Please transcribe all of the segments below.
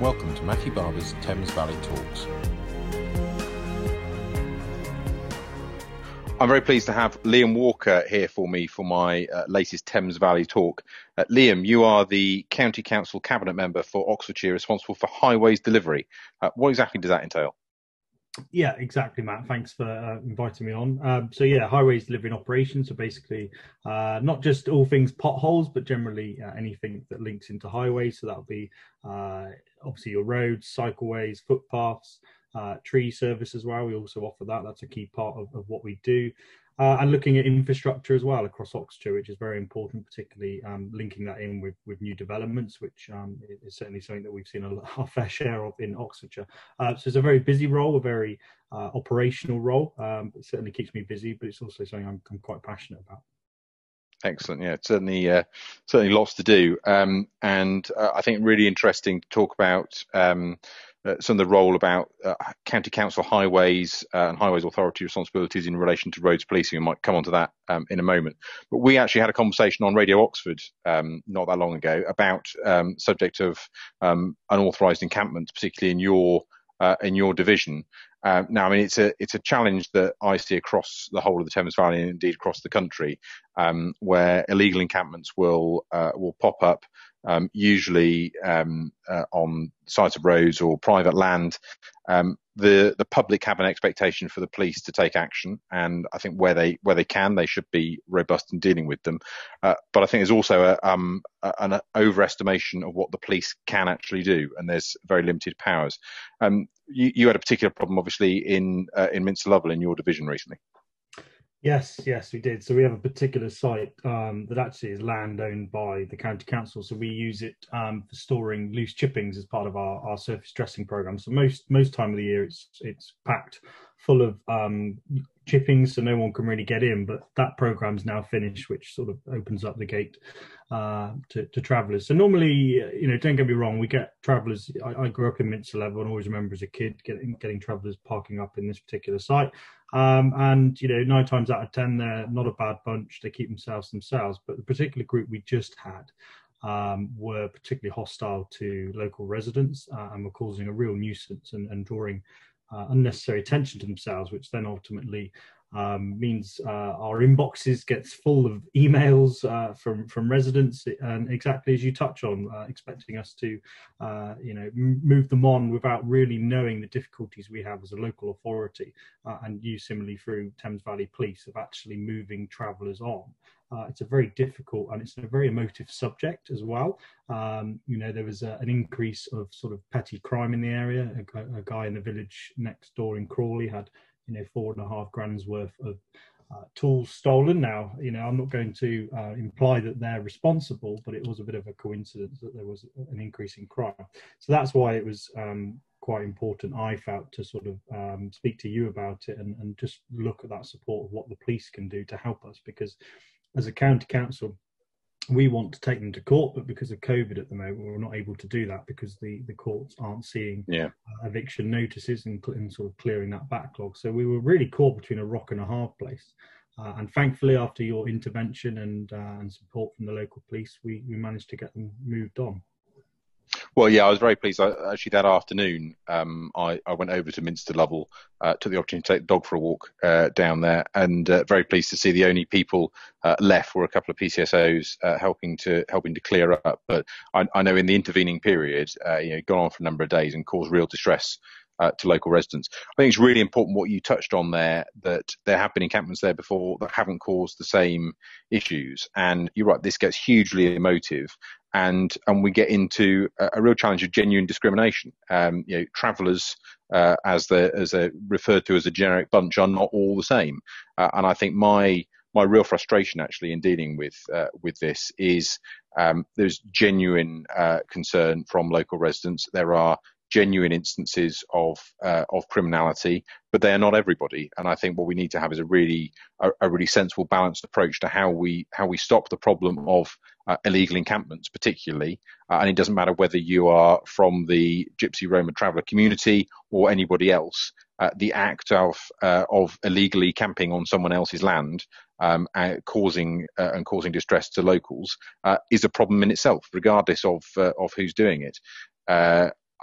Welcome to Matthew Barber's Thames Valley Talks. I'm very pleased to have Liam Walker here for me for my uh, latest Thames Valley talk. Uh, Liam, you are the County Council Cabinet Member for Oxfordshire, responsible for highways delivery. Uh, what exactly does that entail? Yeah, exactly, Matt. Thanks for uh, inviting me on. Um, so, yeah, highways delivering operations. So, basically, uh, not just all things potholes, but generally uh, anything that links into highways. So, that'll be uh, obviously your roads, cycleways, footpaths, uh, tree service as well. We also offer that. That's a key part of, of what we do uh, and looking at infrastructure as well across Oxfordshire, which is very important, particularly um, linking that in with, with new developments, which um, is certainly something that we've seen a, fair share of in Oxfordshire. Uh, so it's a very busy role, a very uh, operational role. Um, it certainly keeps me busy, but it's also something I'm, I'm quite passionate about. Excellent. Yeah, certainly, uh, certainly lots to do, um, and uh, I think really interesting to talk about um, uh, some of the role about uh, county council highways uh, and highways authority responsibilities in relation to roads policing. We might come on to that um, in a moment. But we actually had a conversation on Radio Oxford um, not that long ago about um, subject of um, unauthorised encampments, particularly in your uh, in your division. Uh, now, I mean, it's a it's a challenge that I see across the whole of the Thames Valley and indeed across the country, um, where illegal encampments will uh, will pop up um, usually um, uh, on sides of roads or private land. Um, the the public have an expectation for the police to take action, and I think where they where they can, they should be robust in dealing with them. Uh, but I think there's also a, um, an overestimation of what the police can actually do, and there's very limited powers. Um, you, you, had a particular problem, obviously, in uh, in Minster Lovell in your division recently. Yes, yes, we did. So we have a particular site um, that actually is land owned by the county council. So we use it um, for storing loose chippings as part of our, our surface dressing program. So most most time of the year, it's it's packed full of um, chippings, so no one can really get in. But that program's now finished, which sort of opens up the gate uh, to, to travellers. So normally, you know, don't get me wrong, we get travellers. I, I, grew up in Minster Lovell and always remember as a kid getting getting travellers parking up in this particular site. Um, and you know, nine times out of ten, they're not a bad bunch. They keep themselves themselves. But the particular group we just had. Um, were particularly hostile to local residents uh, and were causing a real nuisance and, and drawing uh, unnecessary attention to themselves, which then ultimately um, means uh, our inboxes gets full of emails uh, from from residents, and exactly as you touch on, uh, expecting us to, uh, you know, move them on without really knowing the difficulties we have as a local authority, uh, and you similarly through Thames Valley Police of actually moving travellers on. Uh, it's a very difficult and it's a very emotive subject as well. Um, you know, there was a, an increase of sort of petty crime in the area. A, a, guy in the village next door in Crawley had, you know, four and a half grand's worth of uh, tools stolen. Now, you know, I'm not going to uh, imply that they're responsible, but it was a bit of a coincidence that there was an increase in crime. So that's why it was um, quite important, I felt, to sort of um, speak to you about it and, and just look at that support of what the police can do to help us because as a county council, we want to take them to court, but because of COVID at the moment, we're not able to do that because the, the courts aren't seeing yeah. uh, eviction notices and, and, sort of clearing that backlog. So we were really caught between a rock and a hard place. Uh, and thankfully, after your intervention and uh, and support from the local police, we, we managed to get them moved on. Well, yeah, I was very pleased. I, actually, that afternoon, um, I, I, went over to Minster Lovell, uh, took the opportunity to take the dog for a walk uh, down there, and uh, very pleased to see the only people uh, left were a couple of PCSOs uh, helping to helping to clear up. But I, I know in the intervening period, uh, you know, gone on for a number of days and caused real distress to local residents. I think it's really important what you touched on there that there have been encampments there before that haven't caused the same issues. And you're right, this gets hugely emotive. And, and we get into a, a real challenge of genuine discrimination. Um, you know, travellers, uh, as they as they're referred to as a generic bunch, are not all the same. Uh, and I think my my real frustration actually in dealing with uh, with this is um, there's genuine uh, concern from local residents. There are genuine instances of uh, of criminality, but they are not everybody. And I think what we need to have is a really a, a really sensible, balanced approach to how we how we stop the problem of uh, illegal encampments, particularly. Uh, and it doesn't matter whether you are from the Gypsy Roma traveller community or anybody else. Uh, the act of uh, of illegally camping on someone else's land um, uh, causing uh, and causing distress to locals is a problem in itself, regardless of of who's doing it.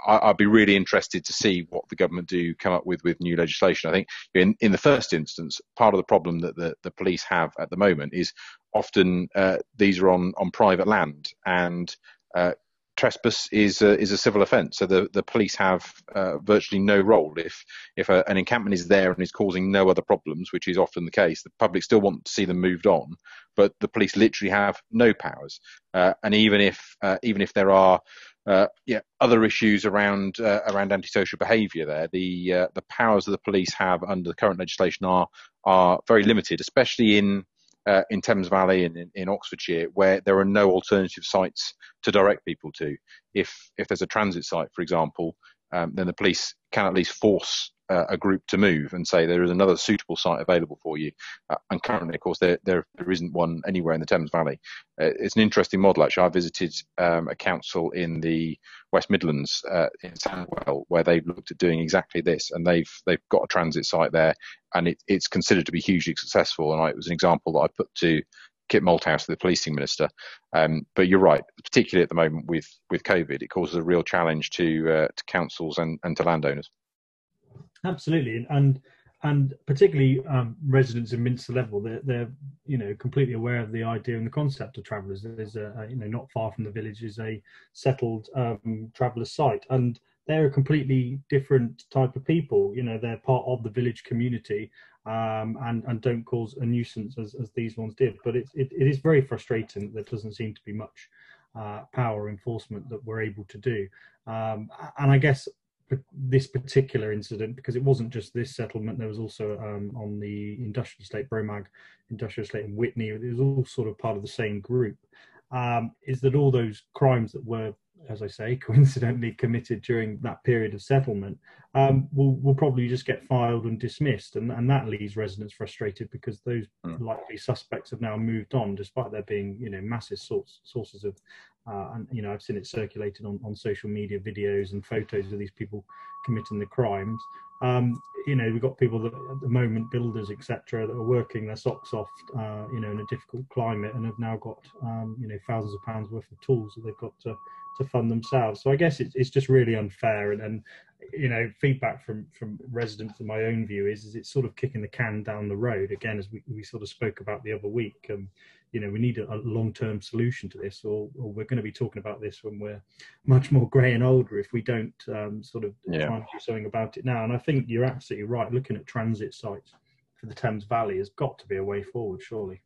I, would be really interested to see what the government do come up with with new legislation. I think in, in the first instance, part of the problem that the, the police have at the moment is often uh, these are on, on private land and uh, trespass is a, is a civil offence. So the, the police have uh, virtually no role if if a, an encampment is there and is causing no other problems, which is often the case. The public still want to see them moved on, but the police literally have no powers. Uh, and even if uh, even if there are uh, yeah, other issues around uh, around antisocial behaviour. There, the uh, the powers that the police have under the current legislation are are very limited, especially in uh, in Thames Valley and in, in, Oxfordshire, where there are no alternative sites to direct people to. If if there's a transit site, for example, um, then the police can at least force uh, a group to move and say there is another suitable site available for you. Uh, and currently, of course, there, there, there isn't one anywhere in the Thames Valley. Uh, it's an interesting model, actually. I visited um, a council in the West Midlands uh, in Sandwell where they've looked at doing exactly this, and they've they've got a transit site there, and it, it's considered to be hugely successful. And I, it was an example that I put to Kit Malthouse, the policing minister. Um, but you're right, particularly at the moment with, with COVID, it causes a real challenge to uh, to councils and, and to landowners. Absolutely, and and particularly um, residents in Minster Lovell, they're, they're you know completely aware of the idea and the concept of travellers. There's a, a, you know not far from the village is a settled um, traveller site, and they're a completely different type of people. You know, they're part of the village community um, and and don't cause a nuisance as, as these ones did. But it, it, it is very frustrating that there doesn't seem to be much uh, power enforcement that we're able to do. Um, and I guess this particular incident because it wasn't just this settlement there was also um, on the industrial estate bromag industrial estate in Witney, it was all sort of part of the same group um, is that all those crimes that were as I say, coincidentally committed during that period of settlement, um, will will probably just get filed and dismissed, and and that leaves residents frustrated because those mm. likely suspects have now moved on, despite there being you know massive source, sources of, uh, and you know I've seen it circulated on on social media videos and photos of these people committing the crimes. Um, you know, we've got people that at the moment, builders, etc., that are working their socks off, uh, you know, in a difficult climate, and have now got, um, you know, thousands of pounds worth of tools that they've got to to fund themselves. So I guess it's it's just really unfair, and, and you know, feedback from from residents in my own view is is it's sort of kicking the can down the road again, as we we sort of spoke about the other week. Um, you know we need a, a long-term solution to this or, or, we're going to be talking about this when we're much more grey and older if we don't um, sort of yeah. try and do something about it now and i think you're absolutely right looking at transit sites for the thames valley has got to be a way forward surely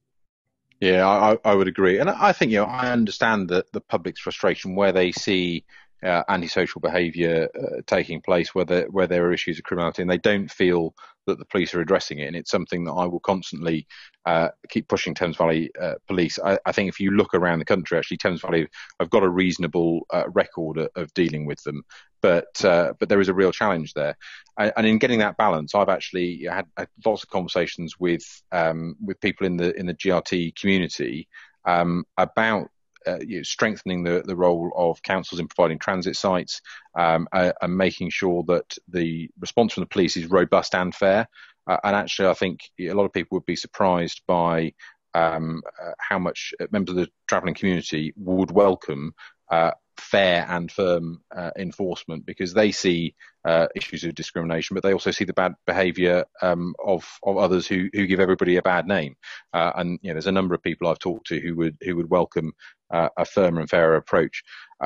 yeah i, I would agree and i think you know i understand that the public's frustration where they see uh, antisocial behaviour uh, taking place, where there, where there are issues of criminality, and they don't feel that the police are addressing it. And it's something that I will constantly uh, keep pushing Thames Valley uh, Police. I, I, think if you look around the country, actually, Thames Valley have got a reasonable uh, record of, dealing with them, but uh, but there is a real challenge there. And, and, in getting that balance, I've actually had, had lots of conversations with um, with people in the in the GRT community um, about uh, you know, strengthening the, the role of councils in providing transit sites um, uh, and making sure that the response from the police is robust and fair. Uh, and actually, I think a lot of people would be surprised by um, uh, how much members of the travelling community would welcome uh, fair and firm uh, enforcement because they see uh, issues of discrimination, but they also see the bad behaviour um, of of others who who give everybody a bad name. Uh, and you know, there's a number of people I've talked to who would who would welcome uh, a firmer and fairer approach.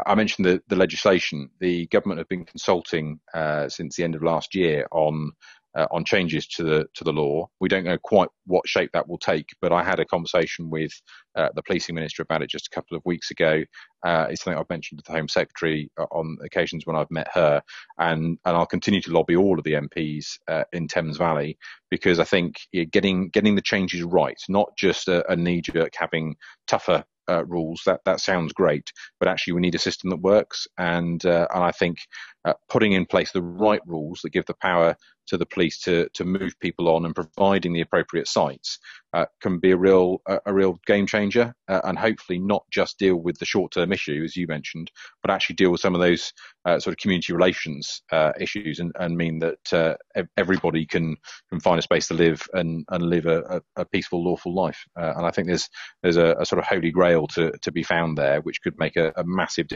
I mentioned the, the legislation. The government have been consulting uh, since the end of last year on uh, on changes to the to the law. We don't know quite what shape that will take, but I had a conversation with uh, the policing minister about it just a couple of weeks ago. Uh, it's something I've mentioned to the Home Secretary uh, on occasions when I've met her, and and I'll continue to lobby all of the MPs uh, in Thames Valley because I think getting getting the changes right, not just a, a knee jerk having tougher uh, rules. That that sounds great, but actually we need a system that works. And uh, and I think uh, putting in place the right rules that give the power to the police to to move people on and providing the appropriate sites uh, can be a real a, a real game changer, uh, and hopefully not just deal with the short term issue as you mentioned, but actually deal with some of those uh, sort of community relations issues and, and mean that everybody can can find a space to live and and live a, a peaceful, lawful life. and I think there's there's a, a, sort of holy grail to to be found there, which could make a, a massive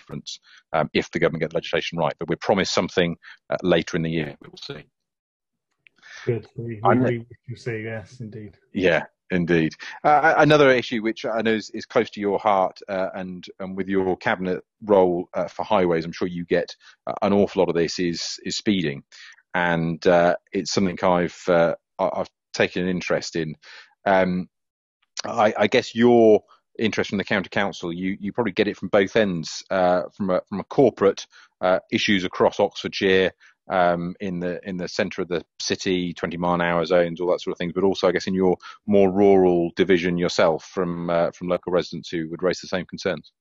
difference um, if the government get the legislation right. But we're promised something uh, later in the year. We will see. Good. We, we, we say yes, indeed. Yeah, Indeed. Uh, another issue which I know is, is close to your heart, uh, and, and with your cabinet role uh, for highways, I'm sure you get uh, an awful lot of this is is speeding, and uh, it's something I've uh, I've taken an interest in. Um, I, I, guess your interest from the county council, you you probably get it from both ends, from a from a corporate issues across Oxfordshire um, in the in the centre of the city, 20 mile an hour zones, all that sort of things. But also, I guess, in your more rural division yourself, from uh, from local residents who would raise the same concerns.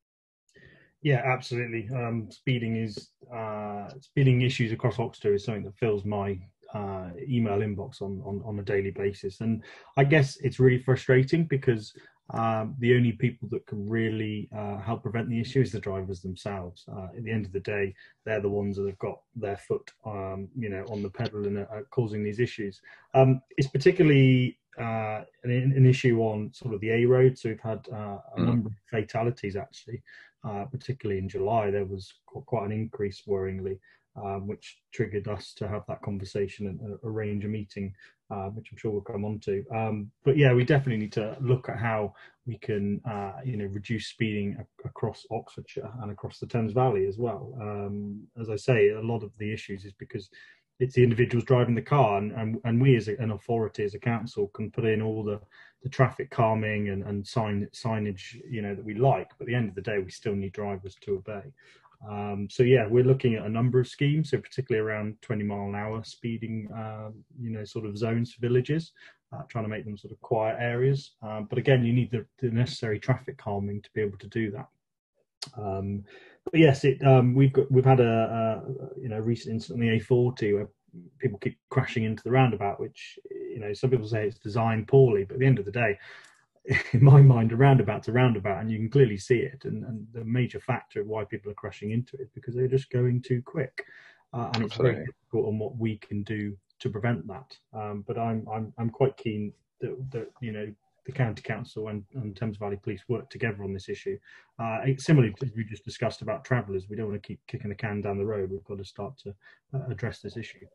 Yeah, absolutely. Um, speeding is uh, speeding issues across Oxford is something that fills my uh, email inbox on, on on a daily basis, and I guess it's really frustrating because um, the only people that can really uh, help prevent the issue is the drivers themselves. Uh, at the end of the day, they're the ones that have got their foot, um, you know, on the pedal and are causing these issues. Um, it's particularly uh, an, an, issue on sort of the A road. So we've had uh, a mm. number of fatalities actually, uh, particularly in July. There was quite an increase, worryingly. Um, which triggered us to have that conversation and uh, arrange a meeting uh, which I'm sure we'll come on to. Um, but yeah, we definitely need to look at how we can, uh, you know, reduce speeding a- across Oxfordshire and across the Thames Valley as well. Um, as I say, a lot of the issues is because it's the individuals driving the car, and, and, and we as a, an authority, as a council, can put in all the, the traffic calming and, and sign signage, you know, that we like. But at the end of the day, we still need drivers to obey. Um, so yeah, we're looking at a number of schemes, so particularly around 20 mile an hour speeding, uh, you know, sort of zones for villages, uh, trying to make them sort of quiet areas. Um, but again, you need the, the, necessary traffic calming to be able to do that. Um, but yes, it um, we've got we've had a, a, you know recent incident on the A40 where people keep crashing into the roundabout, which you know some people say it's designed poorly, but at the end of the day, in my mind, a roundabout's a roundabout, and you can clearly see it. And, and the major factor of why people are crashing into it is because they're just going too quick, uh, and it's very difficult on what we can do to prevent that. Um, but I'm I'm I'm quite keen that, that you know the county council and, and, Thames Valley Police work together on this issue. Uh, similarly to we just discussed about travellers, we don't want to keep kicking the can down the road. We've got to start to uh, address this issue.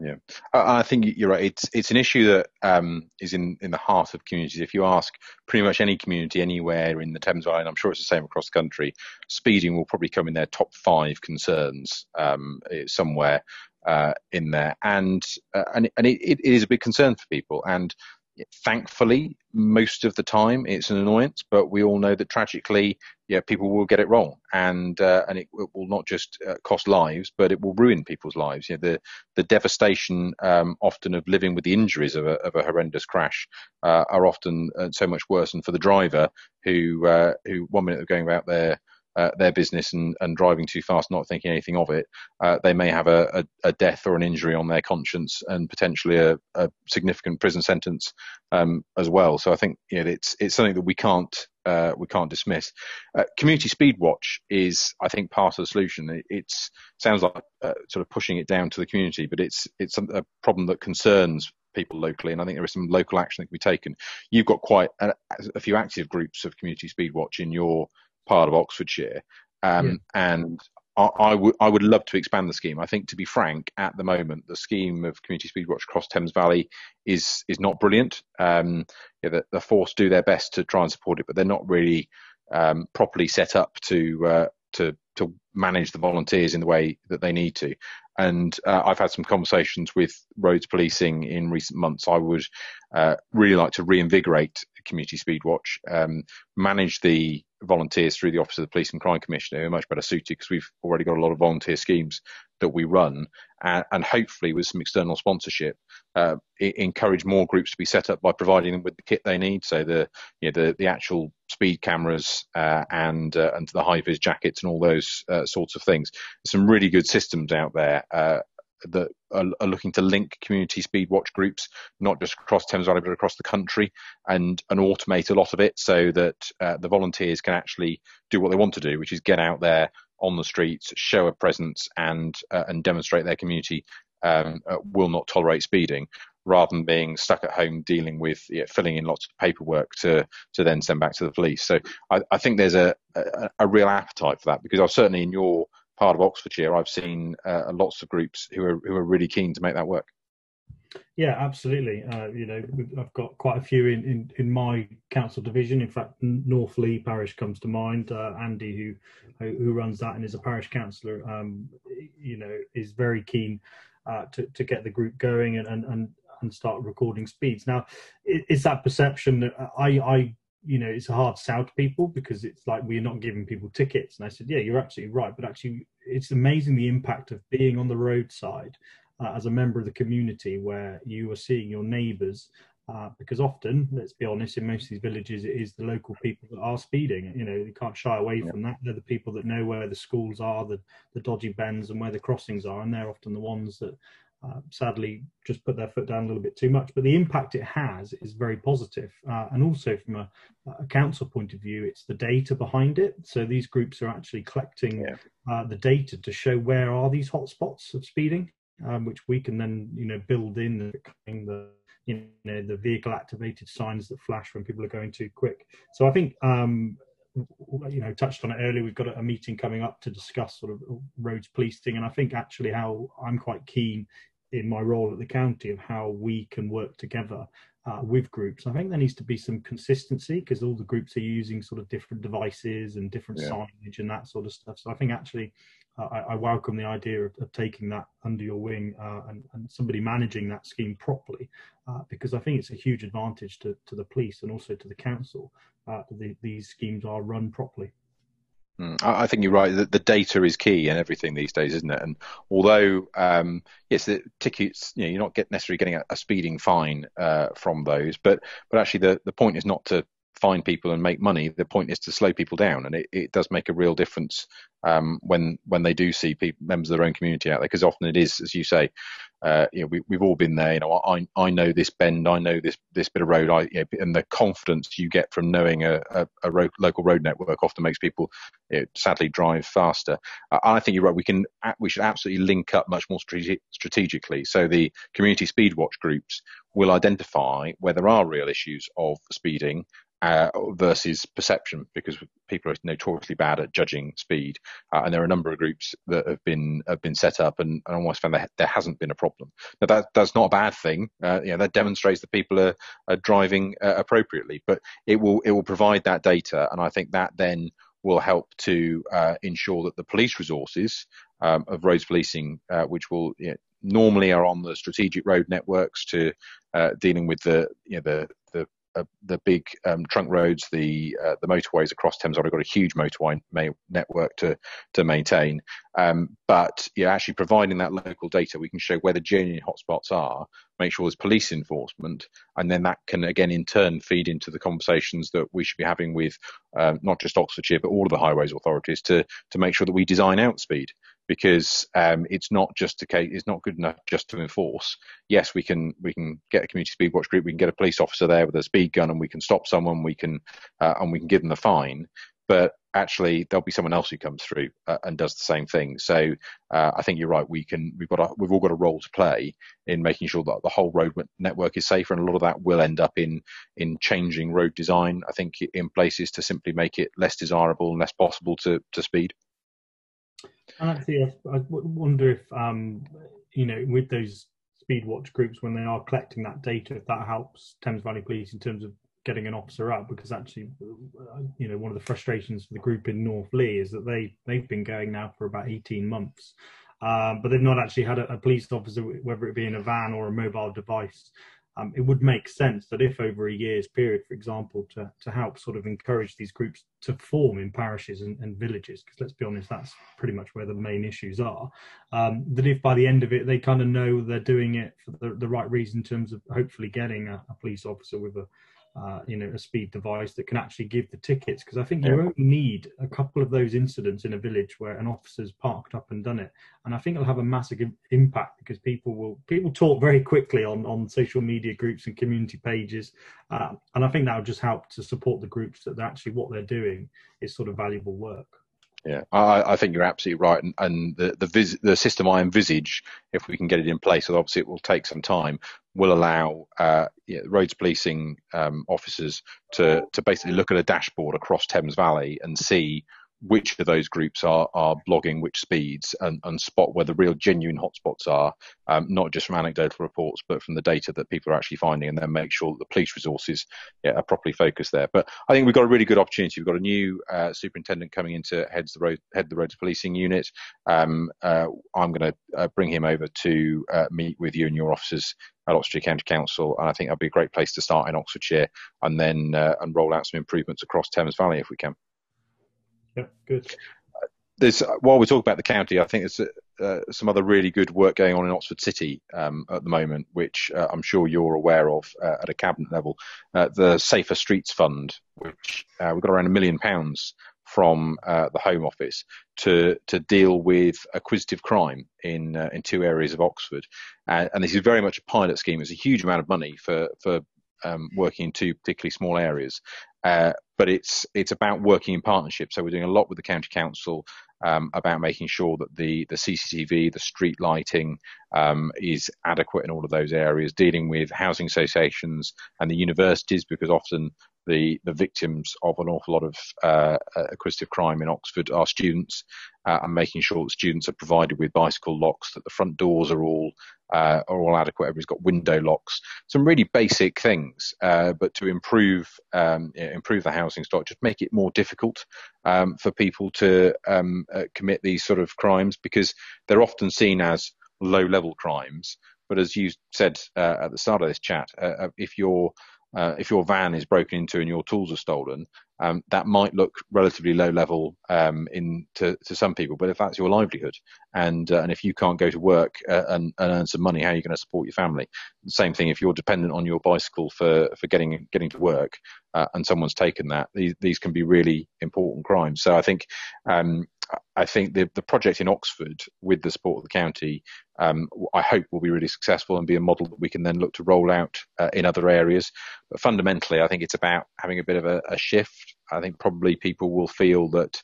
Yeah, I think you're right. It's it's an issue that um, is in, in the heart of communities. If you ask pretty much any community anywhere in the Thames Valley, and I'm sure it's the same across the country, speeding will probably come in their top five concerns um, somewhere uh, in there, and uh, and and it, it is a big concern for people. And thankfully, most of the time it's an annoyance, but we all know that tragically, yeah, people will get it wrong, and uh, and it, it, will not just uh, cost lives, but it will ruin people's lives. You know, the the devastation um, often of living with the injuries of a of a horrendous crash uh, are often uh, so much worse, and for the driver who uh, who one minute they're going about their uh, their business and, and driving too fast, not thinking anything of it, they may have a, a, a, death or an injury on their conscience and potentially a, a significant prison sentence um, as well. So I think you know, it's it's something that we can't uh, we can't dismiss. Uh, community speed watch is, I think, part of the solution. It it's, sounds like uh, sort of pushing it down to the community, but it's it's a problem that concerns people locally, and I think there is some local action that can be taken. You've got quite a, a few active groups of community speed watch in your part of Oxfordshire. Um, yeah. And I, I, would I would love to expand the scheme. I think, to be frank, at the moment, the scheme of Community Speedwatch across Thames Valley is is not brilliant. Um, yeah, the, the force do their best to try and support it, but they're not really um, properly set up to uh, to to manage the volunteers in the way that they need to. And uh, I've had some conversations with roads policing in recent months. I would uh, really like to reinvigorate Community Speedwatch, um, manage the volunteers through the Office of the Police and Crime Commissioner, who are much better suited because we've already got a lot of volunteer schemes that we run, and, and hopefully with some external sponsorship, uh, encourage more groups to be set up by providing them with the kit they need. So the you know, the the actual speed cameras uh, and uh, and the high vis jackets and all those uh, sorts of things. There's some really good systems out there. Uh, that are, are, looking to link community speed watch groups, not just across Thames Valley but across the country, and and automate a lot of it so that uh, the volunteers can actually do what they want to do, which is get out there on the streets, show a presence, and uh, and demonstrate their community um, uh, will not tolerate speeding, rather than being stuck at home dealing with you know, filling in lots of paperwork to to then send back to the police. So I, I think there's a, a, a real appetite for that because I've certainly in your part of Oxfordshire I've seen uh, lots of groups who are who are really keen to make that work. Yeah, absolutely. Uh, you know, I've got quite a few in, in, in my council division. In fact, Northleigh Parish comes to mind. Uh, Andy, who who runs that and is a parish councillor, um, you know, is very keen uh, to to get the group going and and and, and start recording speeds. Now, it, it's that perception that I I you know it's a hard sell to people because it's like we're not giving people tickets and i said yeah you're absolutely right but actually it's amazing the impact of being on the roadside uh, as a member of the community where you are seeing your neighbours uh, because often, let's be honest, in most of these villages, it is the local people that are speeding. You know, you can't shy away from that. They're the people that know where the schools are, the, the dodgy bends, and where the crossings are, and they're often the ones that uh, sadly just put their foot down a little bit too much. But the impact it has is very positive. Uh, and also from a, a, council point of view, it's the data behind it. So these groups are actually collecting yeah. uh, the data to show where are these hotspots of speeding um, which we can then you know build in the you know the vehicle activated signs that flash when people are going too quick. So I think um, you know touched on it earlier. We've got a meeting coming up to discuss sort of roads policing, and I think actually how I'm quite keen in my role at the county of how we can work together uh, with groups. I think there needs to be some consistency because all the groups are using sort of different devices and different yeah. signage and that sort of stuff. So I think actually I, I, welcome the idea of, of, taking that under your wing uh, and, and, somebody managing that scheme properly, uh, because I think it's a huge advantage to, to the police and also to the council uh, the, these schemes are run properly. Mm, I think you're right. The, the, data is key in everything these days, isn't it? And although, um, yes, the tickets, you know, you're not get necessarily getting a, a speeding fine uh, from those, but but actually the, the point is not to find people and make money. The point is to slow people down, and it, it does make a real difference um, when when they do see people, members of their own community out there. Because often it is, as you say, uh, you know, we, we've all been there. You know, I I know this bend, I know this this bit of road. I you know, and the confidence you get from knowing a a, a local road network often makes people you know, sadly drive faster. Uh, I think you're right. We can we should absolutely link up much more strate- strategically. So the community speed watch groups will identify where there are real issues of speeding uh, versus perception because people are notoriously bad at judging speed. Uh, and there are a number of groups that have been have been set up and, and almost found that there hasn't been a problem. Now that that's not a bad thing. Uh, you know that demonstrates that people are, are driving uh, appropriately but it will it will provide that data. And I think that then will help to uh, ensure that the police resources um, of roads policing uh, which will you know, normally are on the strategic road networks to dealing with the you know the uh, the big um, trunk roads, the uh, the motorways across Thames already got a huge motorway network to to maintain. Um, but yeah, actually providing that local data, we can show where the genuine hotspots are, make sure there's police enforcement, and then that can again in turn feed into the conversations that we should be having with um, not just Oxfordshire but all of the highways authorities to to make sure that we design out speed because um, it's not just a case, it's not good enough just to enforce. Yes, we can we can get a community speed watch group, we can get a police officer there with a speed gun, and we can stop someone, we can uh, and we can give them the fine. But actually, there'll be someone else who comes through uh, and does the same thing. So uh, I think you're right. We can we've got a, we've all got a role to play in making sure that the whole road network is safer, and a lot of that will end up in in changing road design. I think in places to simply make it less desirable and less possible to to speed. And actually, I, wonder if um, you know, with those speed watch groups, when they are collecting that data, if that helps Thames Valley Police in terms of getting an officer out, because actually, uh, you know, one of the frustrations for the group in North Leigh is that they they've been going now for about eighteen months. Um, but they've not actually had a, a, police officer, whether it be in a van or a mobile device, um, it would make sense that if over a year's period, for example, to, to help sort of encourage these groups to form in parishes and, and villages, because let's be honest, that's pretty much where the main issues are, um, that if by the end of it they kind of know they're doing it for the, the right reason in terms of hopefully getting a, a police officer with a, uh, you know, a speed device that can actually give the tickets. Because I think you only need a couple of those incidents in a village where an officer's parked up and done it, and I think it'll have a massive impact because people will people talk very quickly on on social media groups and community pages, uh, and I think that will just help to support the groups that actually what they're doing is sort of valuable work. Yeah, I, I, think you're absolutely right, and, and the the, vis- the, system I envisage, if we can get it in place, and obviously it will take some time, will allow uh, yeah, roads policing um, officers to to basically look at a dashboard across Thames Valley and see which of those groups are are blogging which speeds and, and spot where the real genuine hotspots are, um, not just from anecdotal reports, but from the data that people are actually finding, and then make sure that the police resources yeah, are properly focused there. But I think we've got a really good opportunity. We've got a new uh, superintendent coming in to head the road head the roads policing unit. Um, uh, I'm going to uh, bring him over to uh, meet with you and your officers at Oxfordshire County Council, and I think that'd be a great place to start in Oxfordshire, and then uh, and roll out some improvements across Thames Valley if we can. Yeah, good. There's while we talk about the county, I think there's uh, some other really good work going on in Oxford City um, at the moment, which uh, I'm sure you're aware of uh, at a cabinet level. Uh, the Safer Streets Fund, which uh, we've got around a million pounds from uh, the Home Office to to deal with acquisitive crime in in two areas of Oxford, and this is very much a pilot scheme. It's a huge amount of money for for um, working in two particularly small areas, uh, but it's it's about working in partnership. So we're doing a lot with the county council um, about making sure that the the CCTV, the street lighting um, is adequate in all of those areas. Dealing with housing associations and the universities because often the the victims of an awful lot of uh, acquisitive crime in Oxford are students, uh, and making sure that students are provided with bicycle locks, that the front doors are all uh, are all adequate. Everybody's got window locks. Some really basic things, uh, but to improve um, improve the housing stock, just make it more difficult um, for people to um, uh, commit these sort of crimes because they're often seen as low level crimes. But as you said uh, at the start of this chat, uh, if you're uh, if your van is broken into and your tools are stolen, um, that might look relatively low level um, in to, to, some people. But if that's your livelihood, and uh, and if you can't go to work uh, and, and, earn some money, how are you going to support your family? Same thing if you're dependent on your bicycle for for getting getting to work, uh, and someone's taken that. These these can be really important crimes. So I think um, I think the, the project in Oxford, with the support of the county, um, I hope will be really successful and be a model that we can then look to roll out uh, in other areas. But fundamentally, I think it's about having a bit of a, a shift. I think probably people will feel that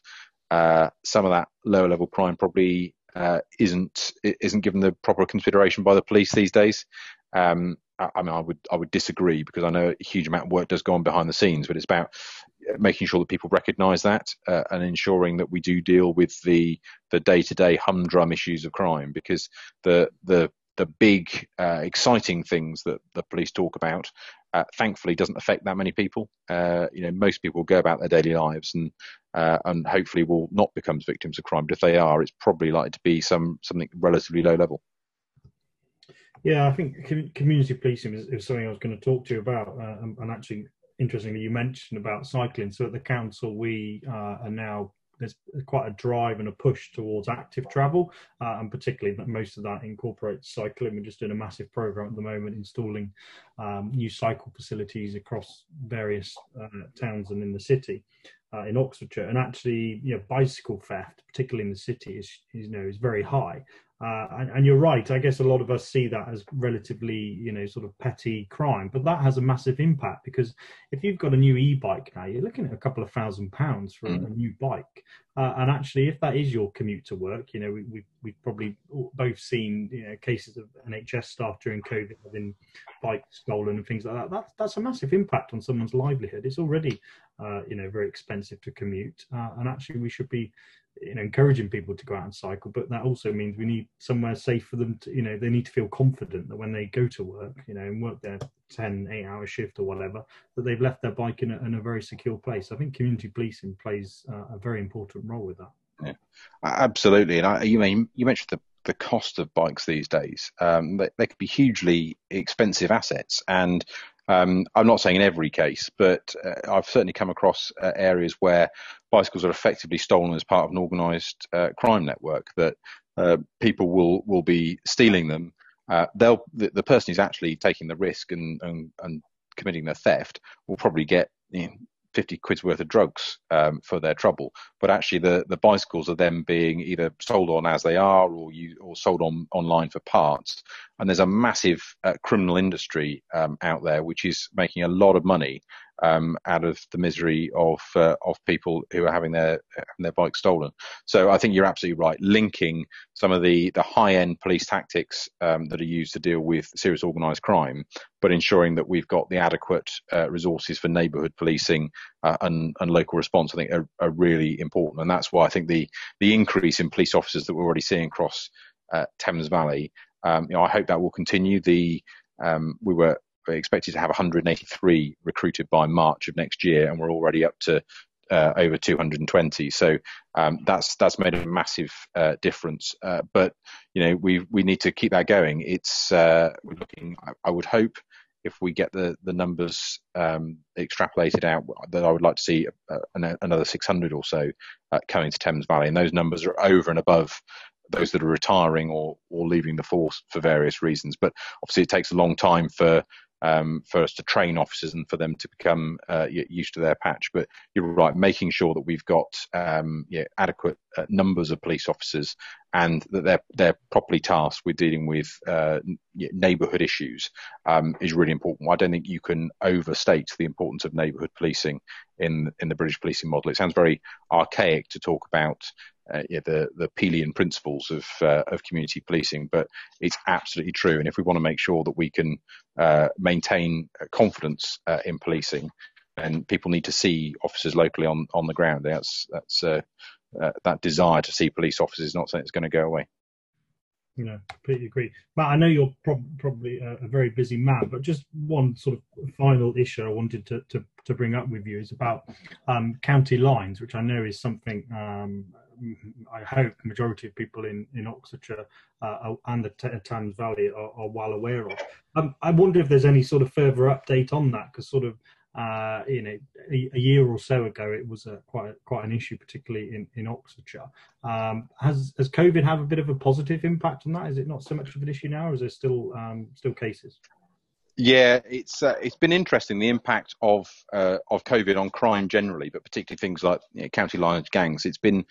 uh, some of that lower level crime probably uh, isn't isn't given the proper consideration by the police these days. Um, I mean, I would I would disagree because I know a huge amount of work does go on behind the scenes, but it's about making sure that people recognise that uh, and ensuring that we do deal with the the day to day humdrum issues of crime because the the the big uh, exciting things that the police talk about uh, thankfully doesn't affect that many people. Uh, you know most people go about their daily lives and uh, and hopefully will not become victims of crime. But if they are it's probably likely to be some something relatively low level. Yeah, I think community policing is, is, something I was going to talk to you about, uh, and, and, actually, interestingly, you mentioned about cycling. So at the council, we uh, are now there's quite a drive and a push towards active travel, uh, and particularly that most of that incorporates cycling. We're just doing a massive program at the moment, installing um, new cycle facilities across various uh, towns and in the city. Uh, in Oxfordshire, and actually, you know, bicycle theft, particularly in the city, is you know is very high. Uh, and, and, you're right. I guess a lot of us see that as relatively, you know, sort of petty crime, but that has a massive impact because if you've got a new e-bike now, you're looking at a couple of thousand pounds for mm. a new bike. Uh, and actually, if that is your commute to work, you know, we, we, we've probably both seen you know, cases of NHS staff during COVID having bikes stolen and things like that. That's that's a massive impact on someone's livelihood. It's already, uh, you know, very expensive to commute, uh, and actually, we should be you know encouraging people to go out and cycle but that also means we need somewhere safe for them to you know they need to feel confident that when they go to work you know and work their 10 8 hour shift or whatever that they've left their bike in a, in a very secure place i think community policing plays uh, a very important role with that yeah absolutely and I, you mean you mentioned the the cost of bikes these days um, they, they could be hugely expensive assets and um, I'm not saying in every case, but uh, I've certainly come across uh, areas where bicycles are effectively stolen as part of an organised uh, crime network. That uh, people will will be stealing them. Uh, they'll the, the, person who's actually taking the risk and and, and committing the theft will probably get you know, 50 quid's worth of drugs um, for their trouble. But actually, the, the bicycles are then being either sold on as they are or you, or sold on online for parts. And there's a massive uh, criminal industry um, out there which is making a lot of money um, out of the misery of uh, of people who are having their their bikes stolen. So I think you're absolutely right. Linking some of the the high end police tactics um, that are used to deal with serious organised crime, but ensuring that we've got the adequate uh, resources for neighbourhood policing uh, and, and local response, I think are, are, really important. And that's why I think the the increase in police officers that we're already seeing across uh, Thames Valley, um, you know, I hope that will continue. The um, we were expected to have 183 recruited by March of next year, and we're already up to uh, over 220. So um, that's that's made a massive uh, difference. Uh, but you know we we need to keep that going. It's uh, we're looking. I, I, would hope if we get the the numbers um, extrapolated out, that I would like to see uh, another 600 or so uh, coming to Thames Valley, and those numbers are over and above those that are retiring or or leaving the force for various reasons. But obviously, it takes a long time for um, for us to train officers and for them to become uh, used to their patch. But you're right, making sure that we've got um, yeah, adequate uh, numbers of police officers and that they're they're properly tasked with dealing with uh, neighbourhood issues um, is really important. I don't think you can overstate the importance of neighbourhood policing in in the British policing model. It sounds very archaic to talk about uh, yeah, the the Peelian principles of uh, of community policing, but it's absolutely true. And if we want to make sure that we can uh, maintain confidence uh, in policing, then people need to see officers locally on on the ground. That's that's uh, uh, that desire to see police officers is not something that's going to go away. Yeah, completely agree. Matt, I know you're prob- probably a, a, very busy man, but just one sort of final issue I wanted to, to, to bring up with you is about um, county lines, which I know is something um, I hope the majority of people in, in Oxfordshire uh, and the Thames Valley are, are well aware of. Um, I wonder if there's any sort of further update on that, because sort of uh, you know, a, a, year or so ago, it was a, quite quite an issue, particularly in in Oxfordshire. Um, has has COVID have a bit of a positive impact on that? Is it not so much of an issue now, or is there still um, still cases? Yeah, it's uh, it's been interesting the impact of uh, of COVID on crime generally, but particularly things like you know, county lines gangs. It's been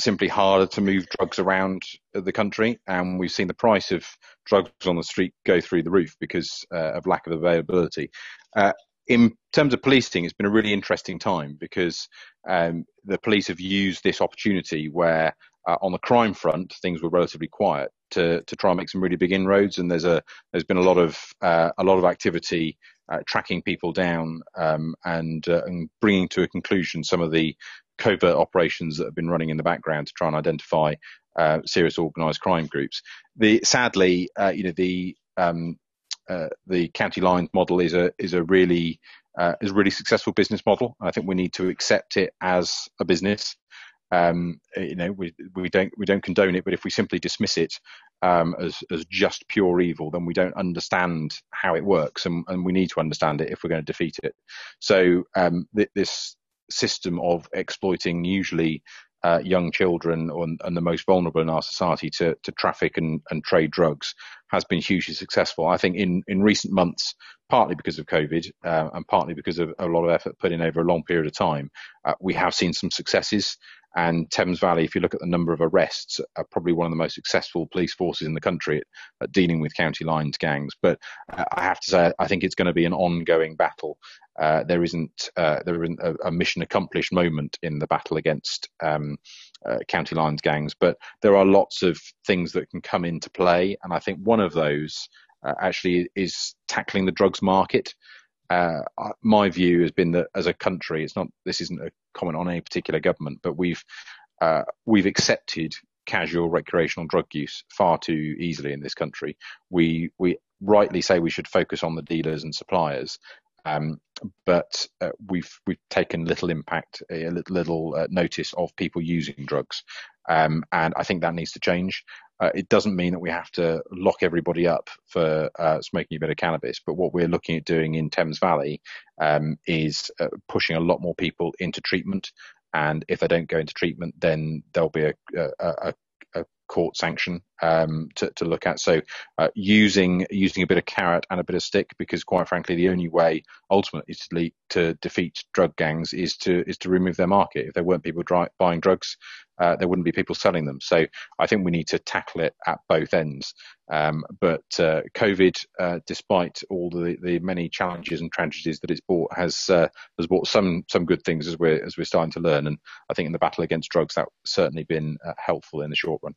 simply harder to move drugs around the country, and we've seen the price of drugs on the street go through the roof because uh, of lack of availability. Uh, in terms of policing, it's been a really interesting time because um, the police have used this opportunity where, uh, on the crime front, things were relatively quiet to to try and make some really big inroads. And there's a there's been a lot of uh, a lot of activity uh, tracking people down um, and uh, and bringing to a conclusion some of the covert operations that have been running in the background to try and identify uh, serious organised crime groups. The sadly, uh, you know, the um, uh, the county lines model is a is a really uh, is a really successful business model. I think we need to accept it as a business. Um, you know, we we don't we don't condone it, but if we simply dismiss it um, as as just pure evil, then we don't understand how it works, and, and we need to understand it if we're going to defeat it. So um, th- this system of exploiting usually uh, young children and, and, the most vulnerable in our society to, to traffic and, and, trade drugs has been hugely successful. I think in, in recent months, partly because of COVID uh, and partly because of a lot of effort put in over a long period of time, uh, we have seen some successes. And Thames Valley, if you look at the number of arrests, are probably one of the most successful police forces in the country at, at dealing with county lines gangs. But uh, I have to say, I think it's going to be an ongoing battle. Uh, there isn't uh, there isn't a, a, mission accomplished moment in the battle against um, uh, county lines gangs, but there are lots of things that can come into play, and I think one of those uh, actually is tackling the drugs market. Uh, my view has been that as a country, it's not this isn't a comment on any particular government, but we've uh, we've accepted casual recreational drug use far too easily in this country. We we rightly say we should focus on the dealers and suppliers, um, but uh, we've we've taken little impact, a little, uh, notice of people using drugs, um, and I think that needs to change. Uh, it doesn't mean that we have to lock everybody up for uh, smoking a bit of cannabis, but what we're looking at doing in Thames Valley um, is uh, pushing a lot more people into treatment. And if they don't go into treatment, then there'll be a, a, a court sanction um, to, to, look at. So uh, using using a bit of carrot and a bit of stick, because quite frankly, the only way ultimately to, lead, to defeat drug gangs is to is to remove their market. If there weren't people dry, buying drugs, uh, there wouldn't be people selling them. So I think we need to tackle it at both ends. Um, but uh, COVID, uh, despite all the, the many challenges and tragedies that it's brought, has uh, has brought some some good things as we're as we're starting to learn. And I think in the battle against drugs, that's certainly been uh, helpful in the short run.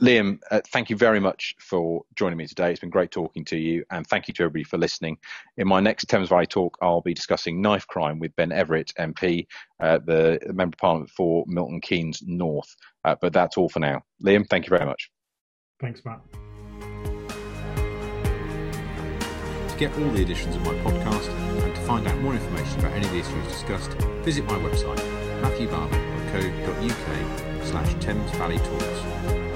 Liam, uh, thank you very much for joining me today. It's been great talking to you, and thank you to everybody for listening. In my next Thames Valley talk, I'll be discussing knife crime with Ben Everitt, MP, uh, the Member of Parliament for Milton Keynes North. Uh, but that's all for now. Liam, thank you very much. Thanks, Matt. To get all the editions of my podcast and to find out more information about any of the issues discussed, visit my website, matthewbarber.co.uk slash Thames Valley Talks.